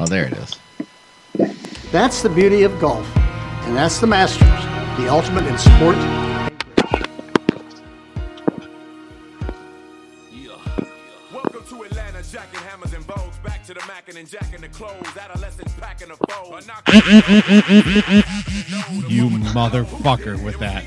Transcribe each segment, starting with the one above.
Oh, there it is. That's the beauty of golf. And that's the Masters, the ultimate in sport. Welcome to Atlanta, jacking hammers and bows. Back to the mackin' and jacking the clothes. Adolescents packing a foe. You motherfucker with that.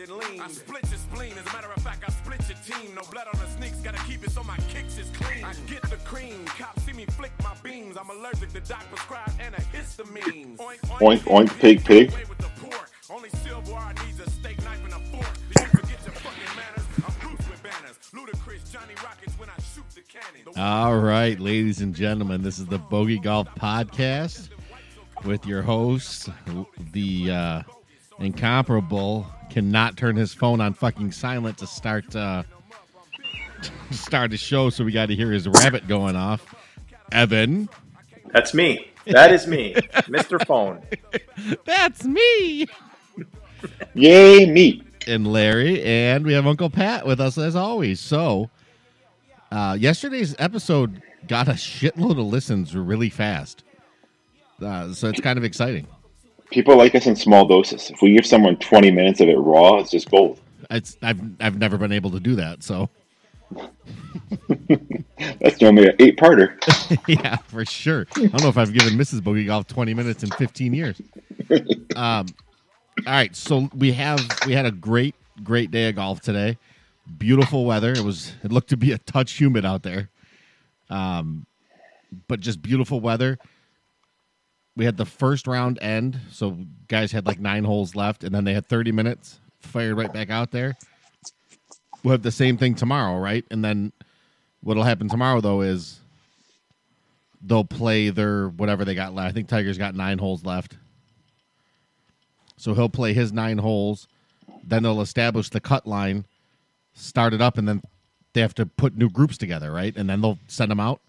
And looters in the cut supreme. Skating down old Nat, gat tucked and lean. I split your spleen. As a matter of fact, I split your team. No blood on the sneaks, gotta keep it so my kicks is clean. I get the cream. Cops see me flick my beams. I'm allergic to doc prescribed antihistamines. Oink, Oink, oink, pig, pig. Away with the pork. Only silverware needs a steak knife and a fork. Did you forget your fucking manners? I'm loose with banners. Ludacris, Johnny Rockets when I shoot the cannon. All right, ladies and gentlemen, this is the Bogey Golf Podcast with your host, the uh, incomparable, cannot turn his phone on fucking silent to start uh, to start the show, so we got to hear his rabbit going off. Evan, That's me. That is me, Mr. Phone. that's me, Yay, me. and Larry, and we have Uncle Pat with us as always. So, uh, yesterday's episode got a shitload of listens really fast, uh, so it's kind of exciting. People like us in small doses. If we give someone 20 minutes of it raw, it's just gold. It's I've I've never been able to do that, so That's normally an eight parter. yeah, for sure. I don't know if I've given Mrs. Bogey Golf 20 minutes in 15 years. Um, all right, so we have we had a great great day of golf today. Beautiful weather. It was it looked to be a touch humid out there. Um, but just beautiful weather. We had the first round end, so guys had like 9 holes left and then they had 30 minutes fired right back out there. We'll have the same thing tomorrow, right? And then what'll happen tomorrow though is they'll play their whatever they got left. I think Tiger's got nine holes left. So he'll play his nine holes. Then they'll establish the cut line, start it up, and then they have to put new groups together, right? And then they'll send them out.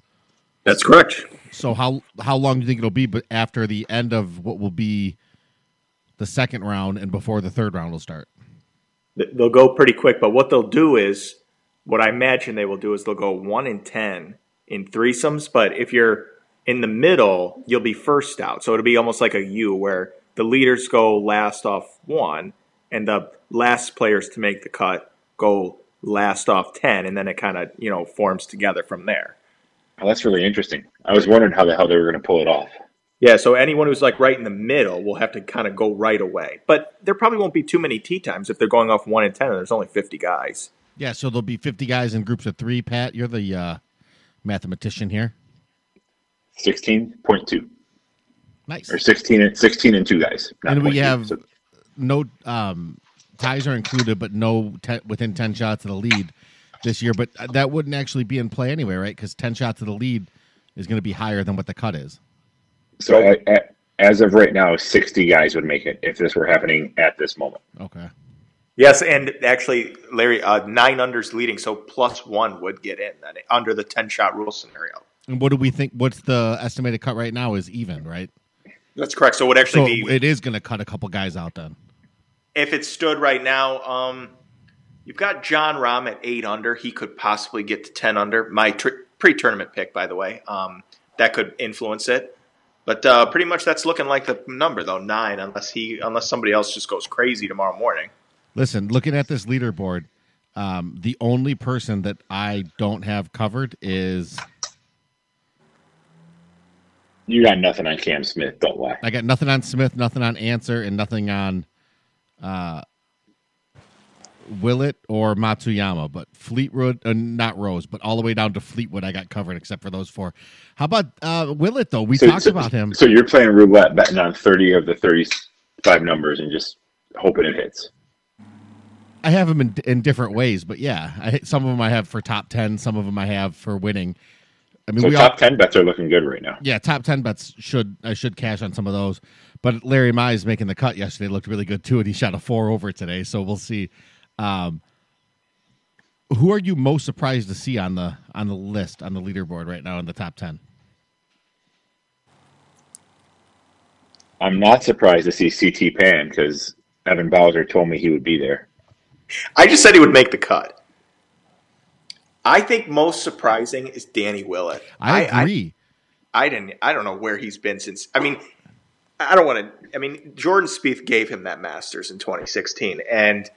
That's correct. So how how long do you think it'll be? But after the end of what will be the second round and before the third round will start. They'll go pretty quick, but what they'll do is, what I imagine they will do is they'll go one in ten in threesomes. But if you're in the middle, you'll be first out. So it'll be almost like a U where the leaders go last off one, and the last players to make the cut go last off ten, and then it kind of you know forms together from there. Oh, that's really interesting. I was wondering how the hell they were going to pull it off. Yeah, so anyone who's like right in the middle will have to kind of go right away. But there probably won't be too many tee times if they're going off one and ten and there's only fifty guys. Yeah, so there'll be fifty guys in groups of three. Pat, you're the uh, mathematician here. 16.2 Nice. or 16 and 16 and two guys. and we 0.2. have So- no um, ties are included, but no te- within ten shots of the lead this year. But that wouldn't actually be in play anyway, right? Because ten shots of the lead is going to be higher than what the cut is. so a- a- as of right now, 60 guys would make it if this were happening at this moment. Okay. Yes, and actually, Larry, uh, nine unders leading, so plus one would get in then under the ten shot rule scenario. And what do we think? What's the estimated cut right now? Is even, right? That's correct. So it would So actually be it is going to cut a couple guys out then. if it stood right now. Um, you've got Jon Rahm at eight under. He could possibly get to ten under. My tr- pre-tournament pick, by the way, um, that could influence it. But uh, pretty much that's looking like the number though nine, unless he unless somebody else just goes crazy tomorrow morning. Listen, looking at this leaderboard, um, the only person that I don't have covered is You got nothing on Cam Smith, don't lie. I got nothing on Smith, nothing on Ancer, and nothing on uh, Willett or Matsuyama. But Fleetwood, uh, not Rose, but all the way down to Fleetwood, I got covered except for those four. How about uh, Willett though? We So- talked so- about him. So you're playing roulette, betting on 30 of the 35 numbers and just hoping it hits. I have them in in different ways, but yeah, I, some of them I have for top ten, some of them I have for winning. I mean, So top all, ten bets are looking good right now. yeah, top ten bets should I should cash on some of those. But Larry Mize making the cut yesterday looked really good too, and he shot a four over today. So we'll see. Um, who are you most surprised to see on the on the list on the leaderboard right now in the top ten? I'm not surprised to see CT Pan because Evan Bowser told me he would be there. I just said he would make the cut. I think most surprising is Danny Willett. I agree. I, didn't. I don't know where he's been since. I mean, I don't want to. I mean, Jordan Spieth gave him that Masters in 2016, and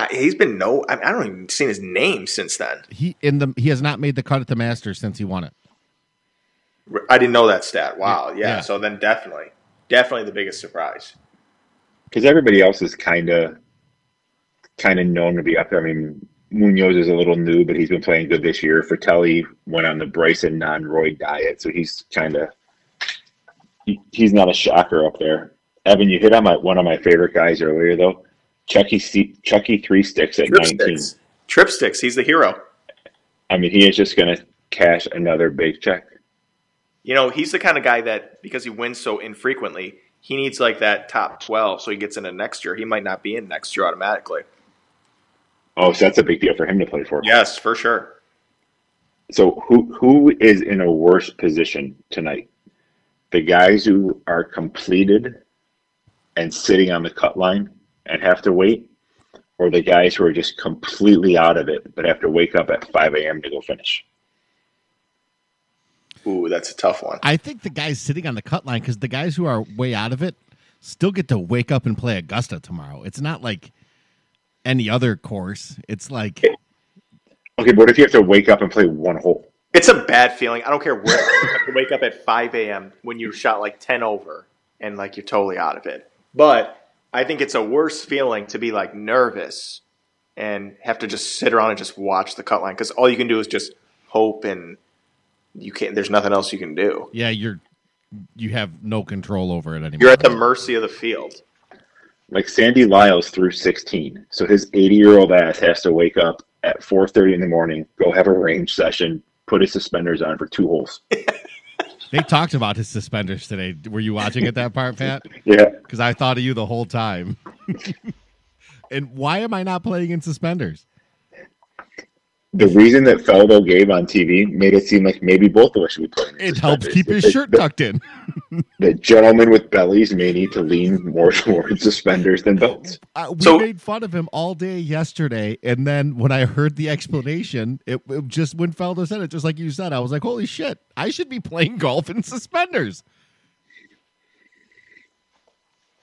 I, he's been no. I, I don't even seen his name since then. he in the he has not made the cut at the Masters since he won it. I didn't know that stat. Wow. Yeah. Yeah. So then definitely, definitely the biggest surprise. because everybody else is kind of kind of known to be up there. I mean, Munoz is a little new, but he's been playing good this year. Frittelli went on the Bryson non-Roy diet, so he's kind of he, he's not a shocker up there. Evan, you hit on my one of my favorite guys earlier though, Chucky C, Chucky Three Sticks at Trip nineteen. sticks. Trip sticks. He's the hero. I mean, he is just going to cash another big check. You know, he's the kind of guy that because he wins so infrequently, he needs like that top 12 so he gets into next year. He might not be in next year automatically. Oh, so that's a big deal for him to play for. Yes, for sure. So who who is in a worse position tonight? The guys who are completed and sitting on the cut line and have to wait, or the guys who are just completely out of it but have to wake up at five a.m. to go finish? Ooh, that's a tough one. I think the guys sitting on the cut line because the guys who are way out of it still get to wake up and play Augusta tomorrow. It's not like any other course. It's like Okay, but what if you have to wake up and play one hole? It's a bad feeling. I don't care where. you have to wake up at 5 a.m. when you shot like 10 over and like you're totally out of it. But I think it's a worse feeling to be like nervous and have to just sit around and just watch the cut line because all you can do is just hope and you can't. There's nothing else you can do. yeah, you're you have no control over it anymore. You're at the mercy of the field. Like Sandy Lyle's through sixteen, so his eighty-year-old ass has to wake up at four thirty in the morning, go have a range session, put his suspenders on for two holes. They talked about his suspenders today. Were you watching at that part, Pat? Yeah. Because I thought of you the whole time. and why am I not playing in suspenders? The reason that Faldo gave on TV made it seem like maybe both of us should be playing. It helps keep his The- shirt the- tucked in. The gentlemen with bellies may need to lean more towards suspenders than belts. Uh, we So- made fun of him all day yesterday, and then when I heard the explanation, it, it just when Faldo said it, just like you said, I was like, "Holy shit! I should be playing golf in suspenders."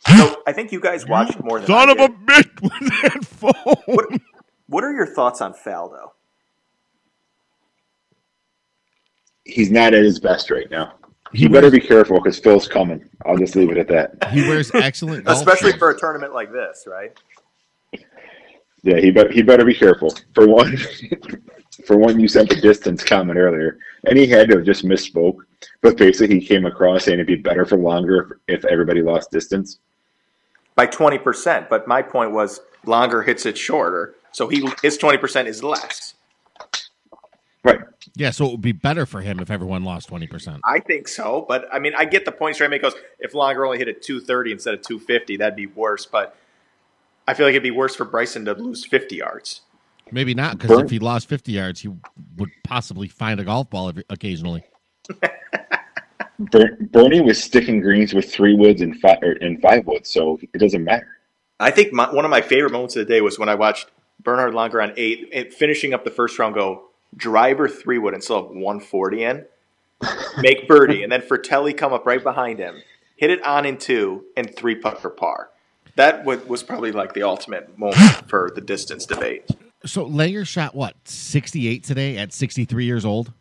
So I think you guys watched more than Son I of a bitch with that phone. What, what are your thoughts on Faldo? He's not at his best right now. He You better wears- be careful because Phil's coming. I'll just leave it at that. He wears excellent, golf Especially shoes. for a tournament like this, right? Yeah, he better he better be careful. For one, for one, you sent the distance comment earlier, and he had to have just misspoke. But basically, he came across saying it'd be better for Langer if, if everybody lost distance. by 20%. But my point was longer hits it shorter. So he his 20% is less. Right. Yeah, so it would be better for him if everyone lost twenty percent. I think so. But I mean, I get the point straight because if Langer only hit at 230 instead of 250, that'd be worse. But I feel like it'd be worse for Bryson to lose 50 yards. Maybe not because if he lost fifty yards, he would possibly find a golf ball every, occasionally. Bernie was sticking greens with three woods and five or, and five woods, so it doesn't matter. I think my, one of my favorite moments of the day was when I watched Bernhard Langer on eight, finishing up the first round, go driver three wood and still have 140 in, make birdie, and then Frittelli come up right behind him, hit it on in two, and three putt for par. That was probably like the ultimate moment for the distance debate. So Langer shot what sixty eight today at sixty three years old.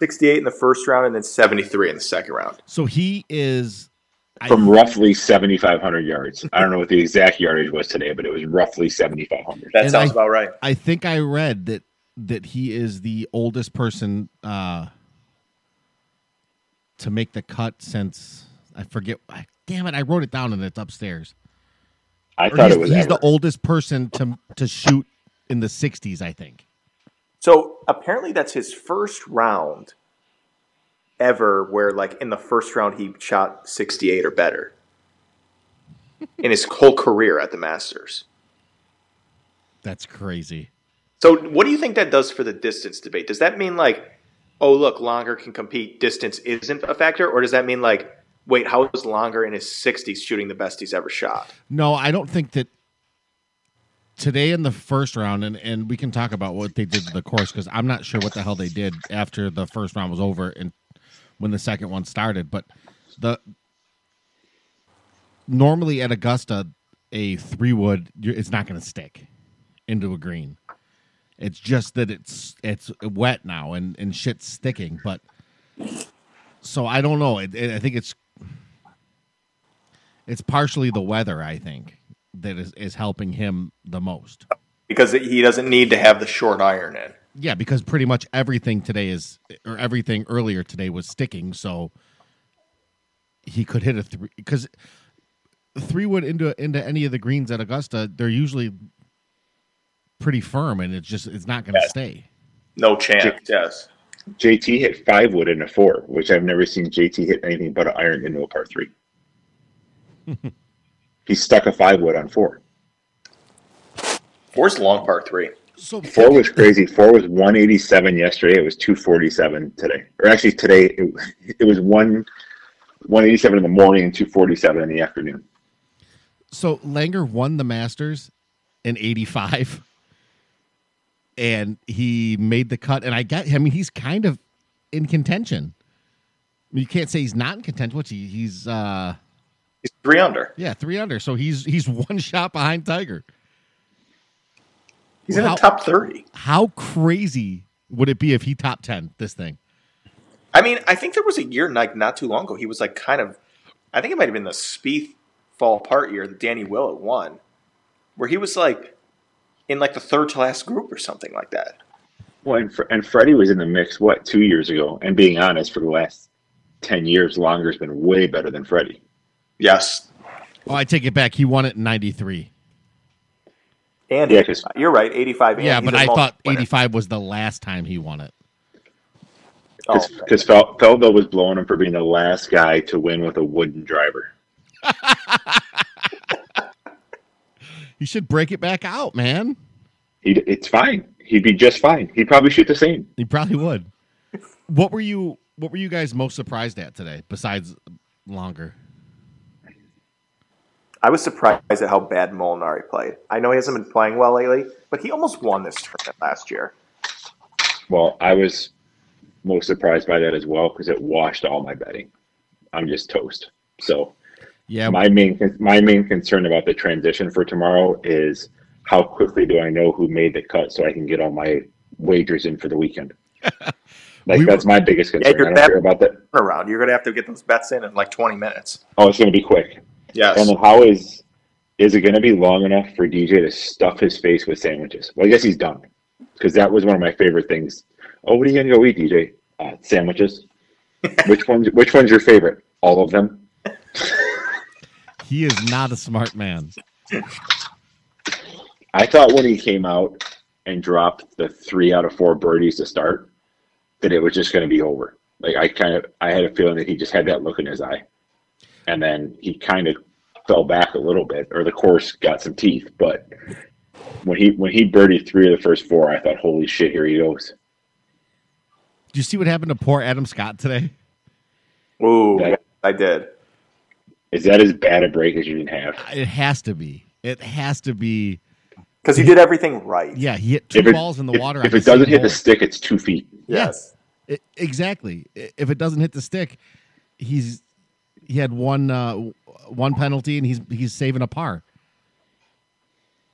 68 in the first round and then 73 in the second round. So he is From roughly seventy five hundred yards. I don't know what the exact yardage was today, but it was roughly seventy five hundred. That And sounds I- about right. I think I read that that he is the oldest person uh, to make the cut since I forget. I- Damn it! I wrote it down and it's upstairs. I Or thought it was he's ever. the oldest person to to shoot in the 60s, I think. So apparently that's his first round ever where like in the first round he shot 68 or better in his whole career at the Masters. That's crazy. So what do you think that does for the distance debate? Does that mean like oh look, Langer can compete, distance isn't a factor or does that mean like wait, how is Langer in his 60s shooting the best he's ever shot? No, I don't think that today in the first round, and, and we can talk about what they did to the course because I'm not sure what the hell they did after the first round was over and when the second one started. But the normally at Augusta, a three wood it's not going to stick into a green. It's just that it's it's wet now and and shit's sticking. But so I don't know. It, it, I think it's it's partially the weather. I think that is is helping him the most. Because he doesn't need to have the short iron in. Yeah, because pretty much everything today is, or everything earlier today was sticking, so he could hit a three. Because three wood into into any of the greens at Augusta, they're usually pretty firm, and it's just it's not going to Yeah. stay. No chance. Yes. JT hit five wood in a four, which I've never seen JT hit anything but an iron into a par three. he stuck a five wood on four. Four's long par three. So Four was crazy. Four was 187 yesterday. It was 247 today. Or actually, today it, it was one 187 in the morning and 247 in the afternoon. So Langer won the Masters in '85, and he made the cut. And I get, I mean, he's kind of in contention. I mean, you can't say he's not in contention. What's he? He's uh, He's three under. yeah, three under. So he's he's one shot behind Tiger. He's in How- the top 30. How crazy would it be if he top ten this thing? I mean, I think there was a year like not too long ago. He was like kind of, I think it might have been the Spieth fall apart year that Danny Willett won, where he was like in like the third to last group or something like that. Well, and, Fre- and Freddie was in the mix, what, two years ago? And being honest, for the last 10 years, Langer's been way better than Freddie. Yes, Oh, I take it back. He won it in '93. and Yeah, 'cause- you're right, 85. Yeah, but I thought multi-winner. '85 was the last time he won it. Oh, Because Fel- Faldo was blowing him for being the last guy to win with a wooden driver. You should break it back out, man. He, it's fine. He'd be just fine. He'd probably shoot the same. He probably would. What were you What were you guys most surprised at today, besides Langer? I was surprised at how bad Molinari played. I know he hasn't been playing well lately, but he almost won this tournament last year. Well, I was most surprised by that as well because it washed all my betting. I'm just toast. So Yeah, my main my main concern about the transition for tomorrow is how quickly do I know who made the cut so I can get all my wagers in for the weekend. Like We that's were- my biggest concern. you're I don't bet- care about that. Around, you're gonna have to get those bets in in like 20 minutes. Oh, it's going to be quick. Yes. And then how is is it going to be long enough for DJ to stuff his face with sandwiches? Well, I guess he's done because that was one of my favorite things. Oh, what are you going to go eat, DJ? Uh, sandwiches. which one's which one's your favorite? All of them. he is not a smart man. I thought when he came out and dropped the three out of four birdies to start, that it was just going to be over. Like I kind of, I had a feeling that he just had that look in his eye, and then he kind of fell back a little bit, or the course got some teeth. But when he when he birdied three of the first four, I thought, "Holy shit, here he goes." Do you see what happened to poor Adam Scott today? Ooh, That- I did. Is that as bad a break as you can have? It has to be. It has to be. Because he did everything right. Yeah, he hit two it, balls in the if- water. if, it doesn't hit the stick, it's two feet. Yes. I- exactly. If it doesn't hit the stick, he's he had one uh, one penalty and he's he's saving a par.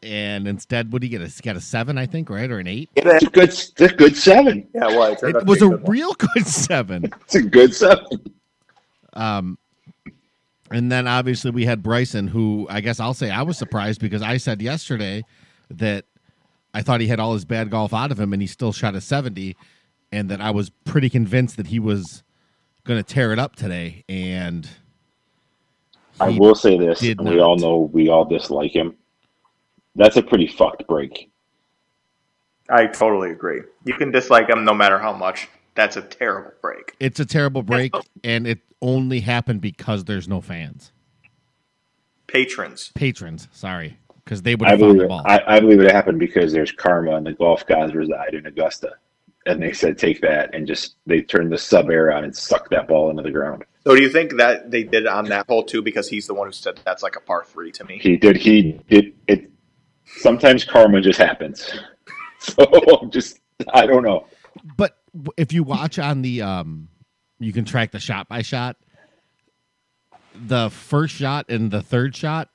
And instead, what did he get? He got a seven, I think, right, or an eight. Yeah, It's a good, it's a good seven. well, it, It was a good real good seven. It's a good seven. Um, and then obviously we had Bryson, who I guess I'll say I was surprised because I said yesterday that I thought he had all his bad golf out of him and he still shot a 70, and that I was pretty convinced that he was going to tear it up today. And I will say this, did and we not. all know we all dislike him. That's a pretty fucked break. I totally agree. You can dislike him no matter how much. That's a terrible break. It's a terrible break, and it only happened because there's no fans, Patrons. patrons. Sorry, because they would I have found believe the it, ball. I, I believe it happened because there's karma and the golf gods reside in Augusta. And they said take that and just they turned the sub air on and sucked that ball into the ground. So do you think that they did it on that hole too? Because he's the one who said that's like a par three to me. He did he did it sometimes karma just happens. So just I don't know. but w- if you watch on the, um, you can track the shot by shot. The first shot and the third shot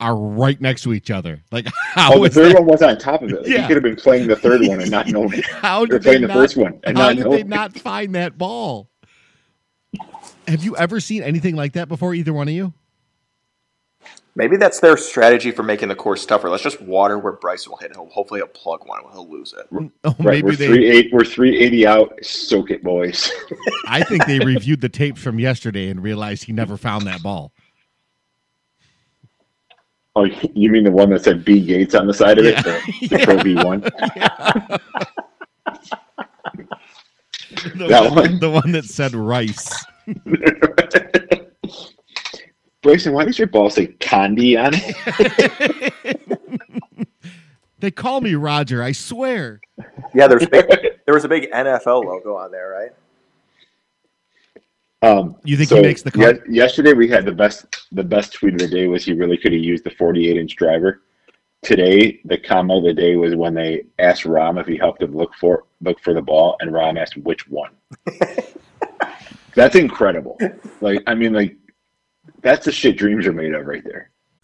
are right next to each other. Like how Oh, the third that- one was on top of it. Like, Yeah. He could have been playing the third one and not known it. How did playing they the not, first one and how not did knowing they it. not find that ball? Have you ever seen anything like that before? Either one of you? Maybe that's their strategy for making the course tougher. Let's just water where Bryson will hit. He'll, hopefully, he'll plug one. He'll lose it. Mm, oh, Right, maybe we're they. three eight we're three eighty out. Soak it, boys. I think they reviewed the tapes from yesterday and realized he never found that ball. Oh, you mean the one that said B Gates on the side of it? Yeah. The, the Pro B one? The That one? the one that said rice. Bryson, why does your ball say Condi on it? They call me Roger. I swear. Yeah, there's big, there was a big NFL logo on there, right? Um, You think he makes the cut? yes- yesterday we had the best the best tweet of the day was he really could have used the 48 inch driver. Today the comment of the day was when they asked Rahm if he helped him look for look for the ball, and Rahm asked which one. That's incredible. Like I mean, like that's the shit dreams are made of right there.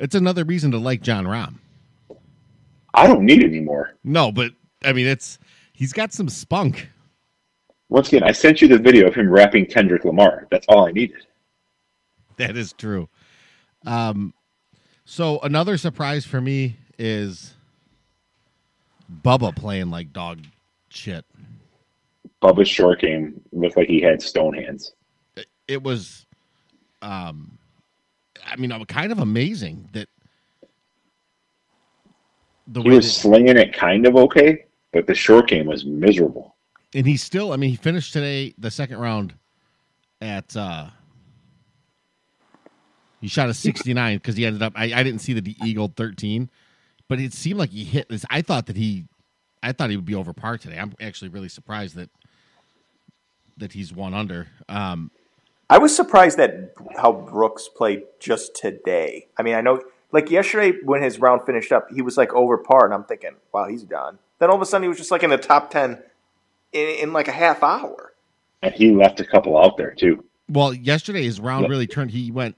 It's another reason to like Jon Rahm. I don't need it anymore. No, but I mean, it's he's got some spunk. Once again, I sent you the video of him rapping Kendrick Lamar. That's all I needed. That is true. Um, so another surprise for me is Bubba playing like dog shit. Bubba's short game looked like he had stone hands. It was, um, I mean, I'm kind of amazing that the He was that- slinging it kind of okay, but the short game was miserable. and he still. I mean, he finished today the second round at. uh He shot a sixty nine because he ended up. I, I didn't see that he eagled thirteen, but it seemed like he hit this. I thought that he, I thought he would be over par today. I'm actually really surprised that that he's one under. Um, I was surprised at how Brooks played just today. I mean, I know, like yesterday when his round finished up, he was like over par, and I'm thinking, wow, he's done. Then all of a sudden, he was just like in the top ten in, in like a half hour. And he left a couple out there too. well, yesterday his round Yeah. really turned. He went.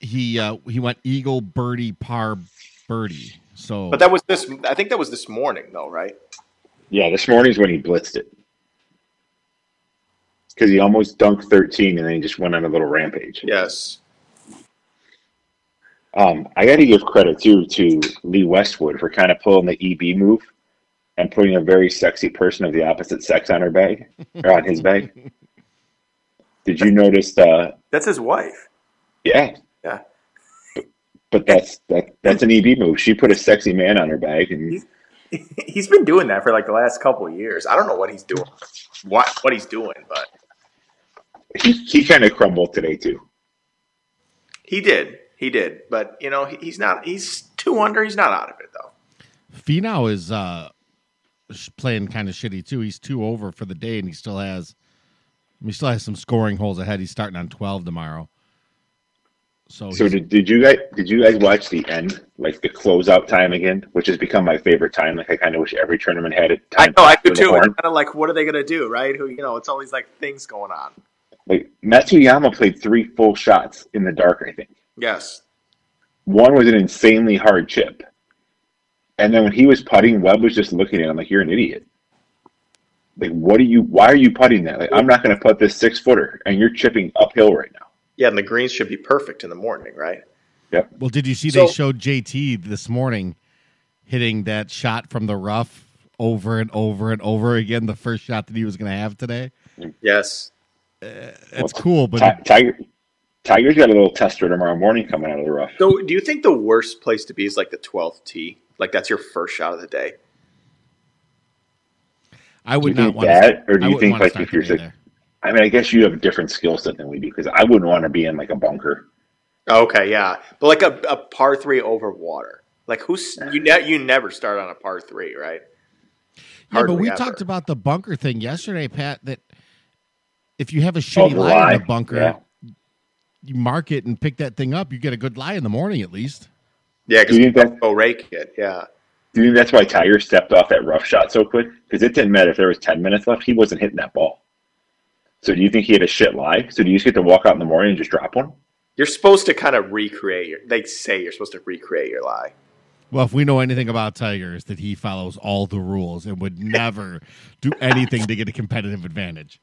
He uh he went eagle birdie par birdie. So, But that was this. I think that was this morning, though, right? Yeah, this morning's when he blitzed it. Because he almost dunked 13 and then he just went on a little rampage. Yes. Um, I got to give credit too to Lee Westwood for kind of pulling the EB move and putting a very sexy person of the opposite sex on her bag or on his bag. Did you notice? Uh, That's his wife. yeah, Yeah. but that's that, that's an EB move. She put a sexy man on her bag, and He's been doing that for like the last couple of years. I don't know what he's doing, what what he's doing, but he he kind of crumbled today too. He did. He did. But, you know, he- he's not, he's two under. He's not out of it, though. Finau is uh, playing kind of shitty too. He's two over for the day, and he still has he still has some scoring holes ahead. He's starting on twelve tomorrow. So, So did, did you guys did you guys watch the end, like the closeout time again, which has become my favorite time? Like I kind of wish every tournament had it. I know, I do too. kind of like, what are they going to do, right? Who, you know, it's always like things going on. Like Matsuyama played three full shots in the dark. I think Yes. one was an insanely hard chip, and then when he was putting, Webb was just looking at him like, "You're an idiot." Like, what are you? Why are you putting that? Like, I'm not going to put this six footer, and you're chipping uphill right now. Yeah, and the greens should be perfect in the morning, right? Yep. well, did you see So- they showed JT this morning hitting that shot from the rough over and over and over again? The first shot that he was going to have today. Mm. Yes. Uh, it's cool, but Ti- Tiger, Tiger's got a little tester tomorrow morning coming out of the rough. So, do you think the worst place to be is like the 12th tee? Like that's your first shot of the day? I would not think want that, to, or do you think like if you're the day sick? there. I mean, I guess you have a different skill set than we do because I wouldn't want to be in like a bunker. Okay, yeah, but like a, a par three over water. Like who's you? Ne- you never start on a par three, right? Yeah, but we ever. talked about the bunker thing yesterday, Pat. That if you have a oh, shitty the lie in lie, the bunker, yeah. you mark it and pick that thing up. You get a good lie in the morning at least. Yeah, Do you think because that- go rake it. Yeah, Do you think that's why Tiger stepped off that rough shot so quick? Because it didn't matter if there was ten minutes left; he wasn't hitting that ball. So, do you think he had a shit lie? So, do you just get to walk out in the morning and just drop one? you're supposed to kind of recreate your. They say you're supposed to recreate your lie. Well, if we know anything about Tiger, is that he follows all the rules and would never do anything to get a competitive advantage.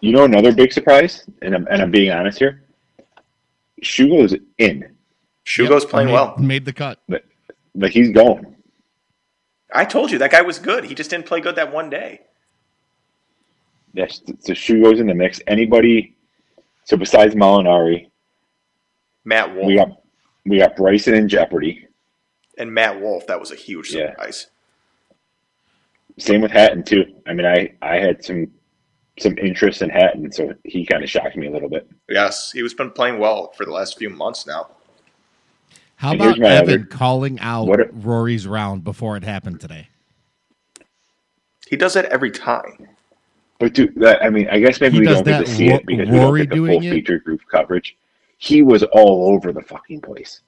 You know, another big surprise, and I'm and I'm being honest here. Shugo's in, Shugo's Yep, playing made, well. Made the cut. but like he's going. I told you that guy was good. He just didn't play good that one day. Yes, so Shugo's in the mix. Anybody? So besides Molinari, Matt Wolff we got we got Bryson in jeopardy. and Matt Wolff. That was a huge Yeah. surprise. Same with Hatton too. I mean, I I had some some interest in Hatton, so he kind of shocked me a little bit. Yes, he was been playing well for the last few months now. How And about here's Evan other- calling out What a- Rory's round before it happened today? He does that every time. But dude, that, I mean, I guess maybe He we does don't get to see Ro- it because we don't get the full doing it? feature group coverage. He was all over the fucking place.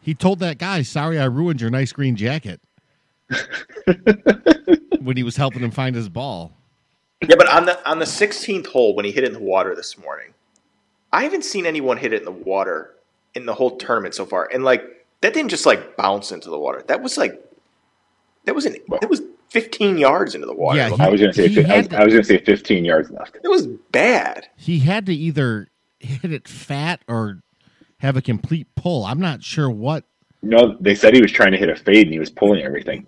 He told that guy, "Sorry, I ruined your nice green jacket." when he was helping him find his ball. Yeah, but on the on the 16th hole when he hit it in the water this morning, I haven't seen anyone hit it in the water in the whole tournament so far. And like that didn't just like bounce into the water. That was like that was an that was 15 yards into the water. Yeah, I was gonna say I, had was- I was gonna say 15 yards left. it was bad. He had to either hit it fat or have a complete pull. I'm not sure what. No, they said he was trying to hit a fade and he was pulling everything.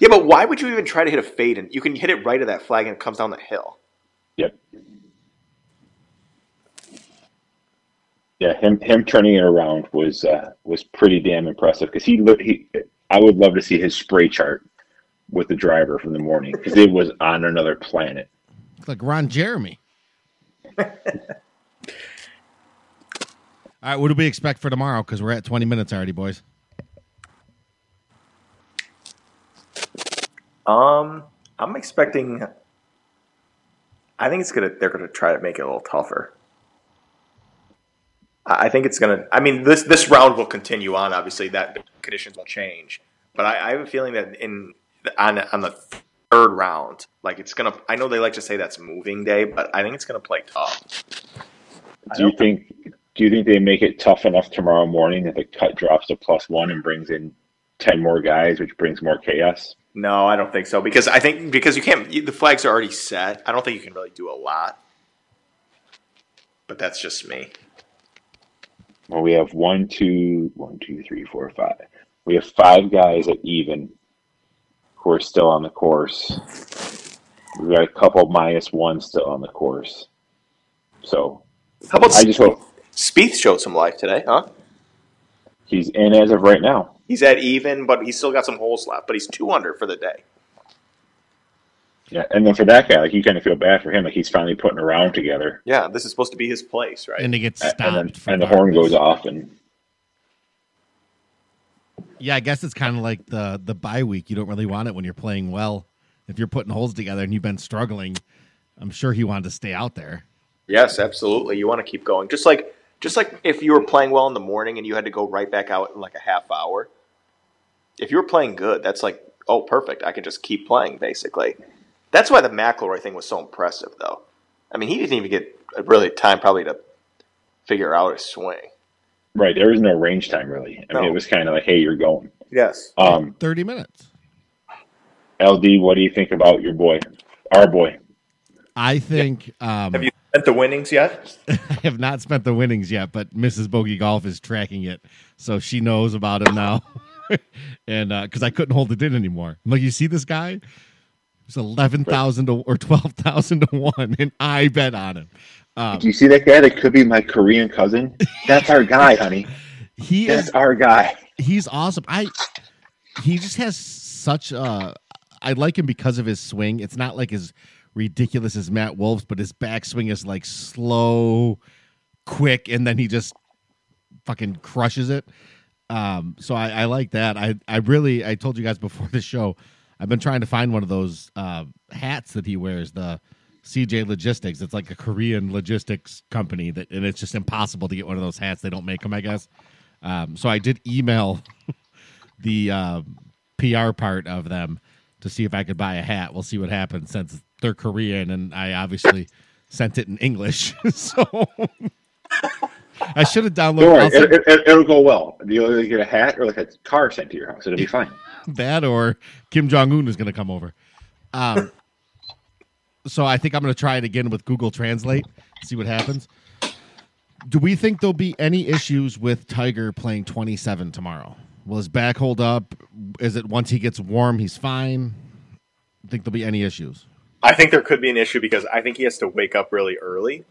Yeah, but why would you even try to hit a fade? And you can hit it right at that flag and it comes down the hill. Yep. Yeah, him him turning it around was uh, was pretty damn impressive because he looked. He, I would love to see his spray chart with the driver from the morning because it was on another planet. Like Ron Jeremy. All right, what do we expect for tomorrow? Because we're at 20 minutes already, boys. Um, I'm expecting. I think it's gonna. They're gonna try to make it a little tougher. I think it's gonna. I mean, this this round will continue on. Obviously, that conditions will change, but I, I have a feeling that in on on the third round, like it's gonna. I know they like to say that's moving day, but I think it's gonna play tough. Do you think? Do you think they make it tough enough tomorrow morning that the cut drops to plus one and brings in ten more guys, which brings more chaos? No, I don't think so because I think because you can't. The flags are already set. I don't think you can really do a lot. But that's just me. Well, we have one, two, one, two, three, four, five. We have five guys at even who are still on the course. We've got a couple minus one still on the course. So How about I just hope Spieth showed some life today, huh? he's in as of right now. He's at even, but he's still got some holes left. But he's two under for the day. Yeah, and then for that guy, like you kind of feel bad for him, like he's finally putting a round together, Yeah, this is supposed to be his place, right? And he gets and stopped. then and the horn goes off, and Yeah, I guess it's kind of like the the bye week. You don't really want it when you're playing well. If you're putting holes together and you've been struggling, I'm sure he wanted to stay out there. Yes, absolutely. You want to keep going. Just like just like if you were playing well in the morning and you had to go right back out in like a half hour. If you're playing good, that's like, oh, perfect. I can just keep playing basically. That's why the McIlroy thing was so impressive, though. I mean, he didn't even get really time probably to figure out his swing. right there was no range time really. I mean, it was kind of like, hey, you're going. Yes. Um, Thirty minutes. LD, what do you think about your boy, our boy? I think. Um, Have you spent the winnings yet? I have not spent the winnings yet, but Mrs. Bogey Golf is tracking it, so she knows about him now. and because I couldn't hold it in anymore, I'm like, you see this guy? It's eleven thousand or twelve thousand to one, and I bet on him. Um, Do you see that guy that could be my Korean cousin? That's our guy, honey. he That's is our guy. he's awesome. I he just has such a I like him because of his swing. It's not like as ridiculous as Matt Wolff's, but his backswing is like slow, quick, and then he just fucking crushes it. Um, so I, I like that. I I really I told you guys before the show, I've been trying to find one of those uh, hats that he wears. The CJ Logistics. It's like a Korean logistics company that, and it's just impossible to get one of those hats. They don't make them, I guess. Um, so I did email the uh, PR part of them to see if I could buy a hat. We'll see what happens since they're Korean, and I obviously sent it in English. so I should have downloaded Don't worry, I'll it, it, it'll go well. You'll either get a hat or like a car sent to your house. It'll be fine. that, or Kim Jong Un is going to come over. Um, so I think I'm going to try it again with Google Translate, see what happens. Do we think there'll be any issues with Tiger playing 27 tomorrow? Will his back hold up? Is it once he gets warm, he's fine? Think there'll be any issues? I think there could be an issue because I think he has to wake up really early.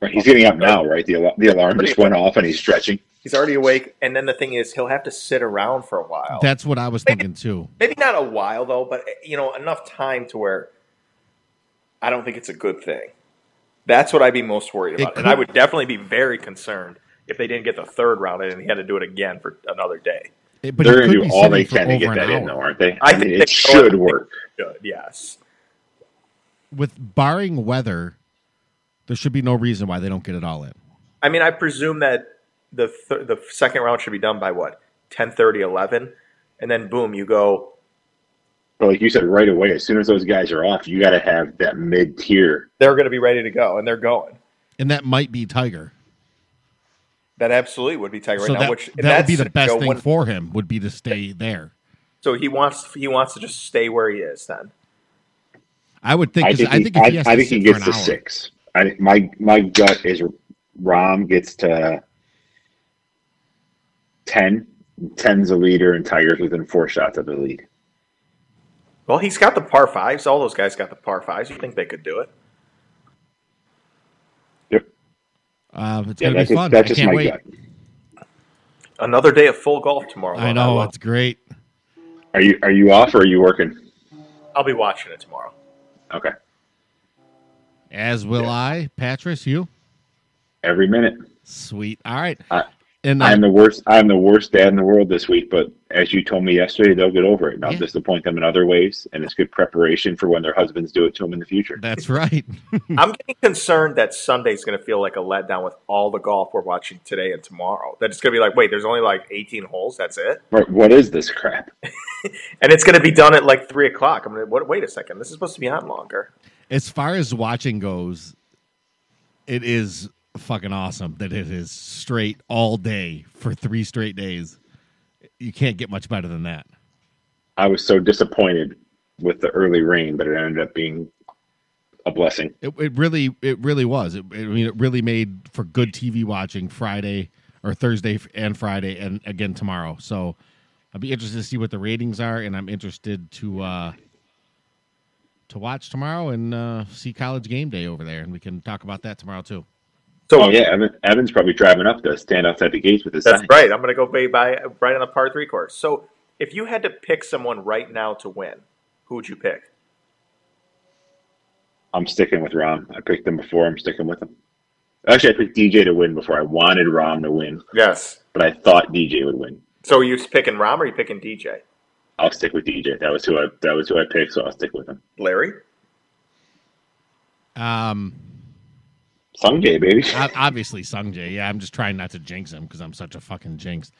Right, he's getting up now, right? The al- the alarm just went off and he's stretching. He's already awake, and then the thing is, he'll have to sit around for a while. That's what I was thinking too. Maybe not a while though, but you know, enough time to where I don't think it's a good thing. That's what I'd be most worried It about, and I would definitely be very concerned if they didn't get the third round in and he had to do it again for another day. It- but They're going to do all they can to get an that in, though, aren't they? I mean, think it they should work. Good, yes. With barring weather, there should be no reason why they don't get it all in. I mean, I presume that the th- the second round should be done by what 10, 11, and then boom, you go. But like you said, right away, as soon as those guys are off, you got to have that mid tier. They're going to be ready to go, and they're going. And that might be Tiger. That absolutely would be Tiger right so now. that, which that would be the best thing when- for him would be to stay there. So he wants he wants to just stay where he is then. I would think. I 'cause think, I he, think if I, he has I to think he gets for to an hour- six. I, my my gut is Rahm gets to 10. 10's a leader, and Tiger's within four shots of the lead. Well, he's got the par fives. All those guys got the par fives. You think they could do it? Yep. Uh, it's Yeah, gonna be fun. that's I just can't my wait. gut. Another day of full golf tomorrow. I know love- it's great. Are you are you off or are you working? I'll be watching it tomorrow. Okay. As will I, Patrice. You Every minute. sweet. All right. I, And uh, I'm the worst. I'm the worst dad in the world this week. But as you told me yesterday, they'll get over it. And I'll Yeah. disappoint them in other ways, and it's good preparation for when their husbands do it to them in the future. that's right. I'm getting concerned that Sunday's going to feel like a letdown with all the golf we're watching today and tomorrow. That it's going to be like, wait, there's only like 18 holes. That's it, Right, what is this crap? and it's going to be done at like three o'clock. I'm going to what, wait a second. This is supposed to be on longer. As far as watching goes, it is fucking awesome that it is straight all day for three straight days. You can't get much better than that. I was so disappointed with the early rain, but it ended up being a blessing. It, it really, it really was. It, I mean, it really made for good TV watching Friday or Thursday and Friday, and again tomorrow. So I'll be interested to see what the ratings are, and I'm interested to uh, to watch tomorrow and uh, see College Game Day over there, and we can talk about that tomorrow too. So Oh yeah, Evan, Evan's probably driving up to stand outside the gates with his That's sign. right. I'm going to go by, by right on the par three course. So if you had to pick someone right now to win, who would you pick? I'm sticking with Rahm. I picked him before. I'm sticking with him. Actually, I picked DJ to win before. I wanted Rahm to win, Yes. but I thought DJ would win. So are you picking Rahm or are you picking DJ? I'll stick with DJ. That was who I that was who I picked, so I'll stick with him. Larry? Um, Sungjae, baby. obviously Sungjae. Yeah, I'm just trying not to jinx him because I'm such a fucking jinx.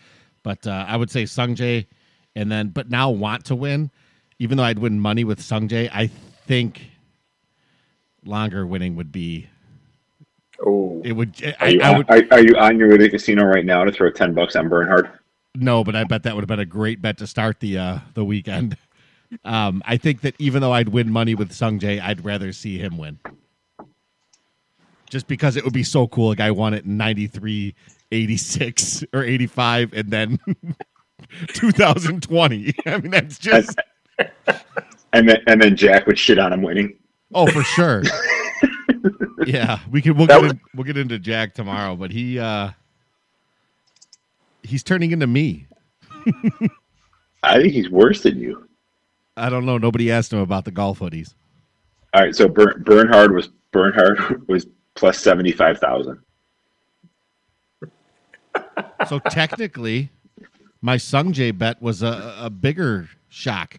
But uh, I would say Sungjae, and then but now want to win, even though I'd win money with Sungjae. I think Langer winning would be. Oh, it would. Are I, you, I on, would are, are you on your way to the casino right now to throw ten bucks on Bernhard? No, but I bet that would have been a great bet to start the uh, the weekend. Um, I think that even though I'd win money with Sungjae, I'd rather see him win. Just because it would be so cool. A guy won it in 93, 86, or 85, and then 2020. I mean, that's just. And then and then Jack would shit on him winning. Oh, for sure. yeah, we can. We'll That get was- in, we'll get into Jack tomorrow, but he uh he's turning into me. I think he's worse than you. I don't know. Nobody asked him about the golf hoodies. All right, so Ber- Bernhard was Bernhard was plus seventy five thousand. So technically, my Sungjae bet was a, a bigger shock.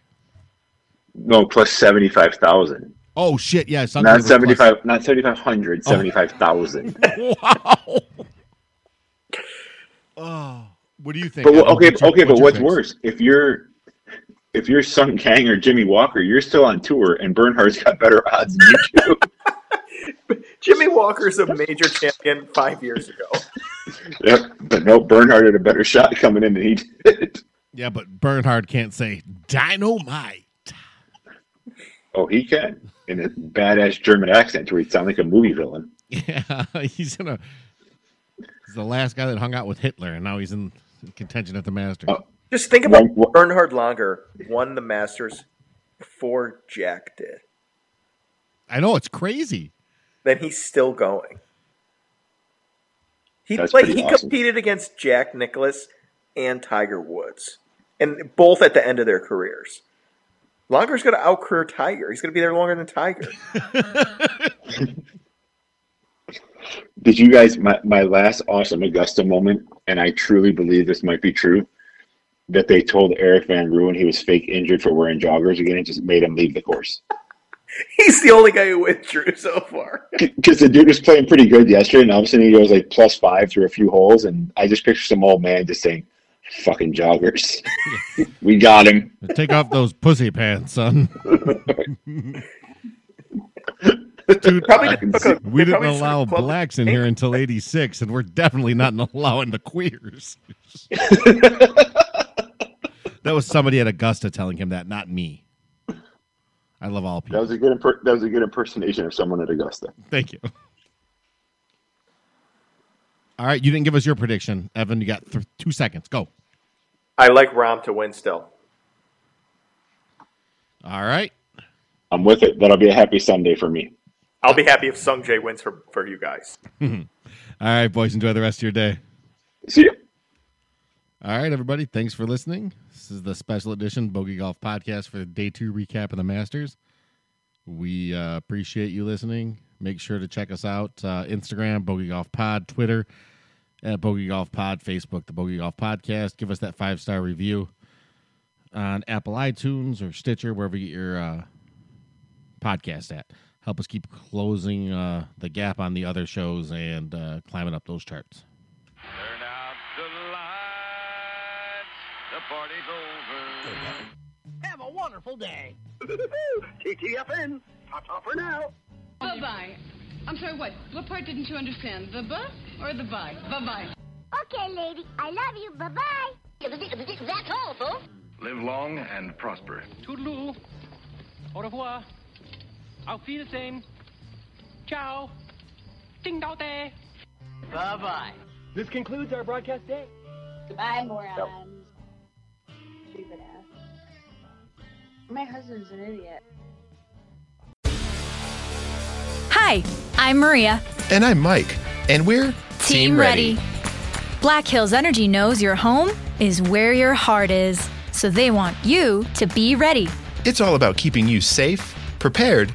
No, plus seventy five thousand. Oh shit! Yeah, Sungjae Not seventy five, seventy plus- five. Not seventy five hundred. Oh. Seventy five thousand. wow. Oh, what do you think? But Evan? okay, What's your- okay, but your what's picks? worse? If you're if you're Sung Kang or Jimmy Walker, you're still on tour, and Bernhard's got better odds than you do. Jimmy Walker's a major champion five years ago. yep. But no, Bernhard had a better shot coming in than he did. Yeah, but Bernhard can't say dynamite. Oh, he can in a badass German accent where he sounds like a movie villain. Yeah, he's in a. He's the last guy that hung out with Hitler, and now he's in contention at the Masters. Oh. Just think about Bernhard Langer won the Masters before Jack did. I know it's crazy. Then he's still going. He That's played. He awesome. competed against Jack Nicklaus and Tiger Woods, and both at the end of their careers. Langer's going to outcareer Tiger. He's going to be there longer than Tiger. Did you guys my, my last awesome Augusta moment, and I truly believe this might be true, that they told Erik van Rooyen he was fake injured for wearing joggers again and just made him leave the course. He's the only guy who withdrew so far. Because the dude was playing pretty good yesterday, and all of a sudden he goes like plus five through a few holes, and I just picture some old man just saying, "Fucking joggers, we got him." Take off those pussy pants, son. Dude, Probably I- took a- we didn't probably allow took a club blacks in here until '86, and we're definitely not allowing the queers. that was somebody at Augusta telling him that, not me. I love all people. That was a good imper- that was a good impersonation of someone at Augusta. Thank you. All right, you didn't give us your prediction, Evan. You got th- two seconds. Go. I like Rahm to win still. All right. I'm with it. That'll be a happy Sunday for me. I'll be happy if Sungjae wins for, for you guys. All right, boys. Enjoy the rest of your day. See you. All right, everybody. Thanks for listening. This is the special edition Bogey Golf Podcast for the day two recap of the Masters. We uh, appreciate you listening. Make sure to check us out uh, Instagram, Bogey Golf Pod, Twitter, at Bogey Golf Pod, Facebook, the Bogey Golf Podcast. Give us that five star review on Apple iTunes or Stitcher, wherever you get your uh, podcast at. Help us keep closing uh, the gap on the other shows and uh, climbing up those charts. Turn out the lights. The party's over. Have a wonderful day. TTFN. Ta-ta for now. Bye-bye. I'm sorry, what? What part didn't you understand? The buh or the bye? Bye-bye. Okay, lady. I love you. Bye-bye. That's all, folks. Live long and prosper. Toodaloo. Au revoir. Auf Wiedersehen. Ciao. Ding dao day. Bye bye. This concludes our broadcast day. Goodbye, morons. Stupid ass. My husband's an idiot. Hi, I'm Maria. And I'm Mike. And we're Team Ready. Black Hills Energy knows your home is where your heart is, so they want you to be ready. It's all about keeping you safe prepared,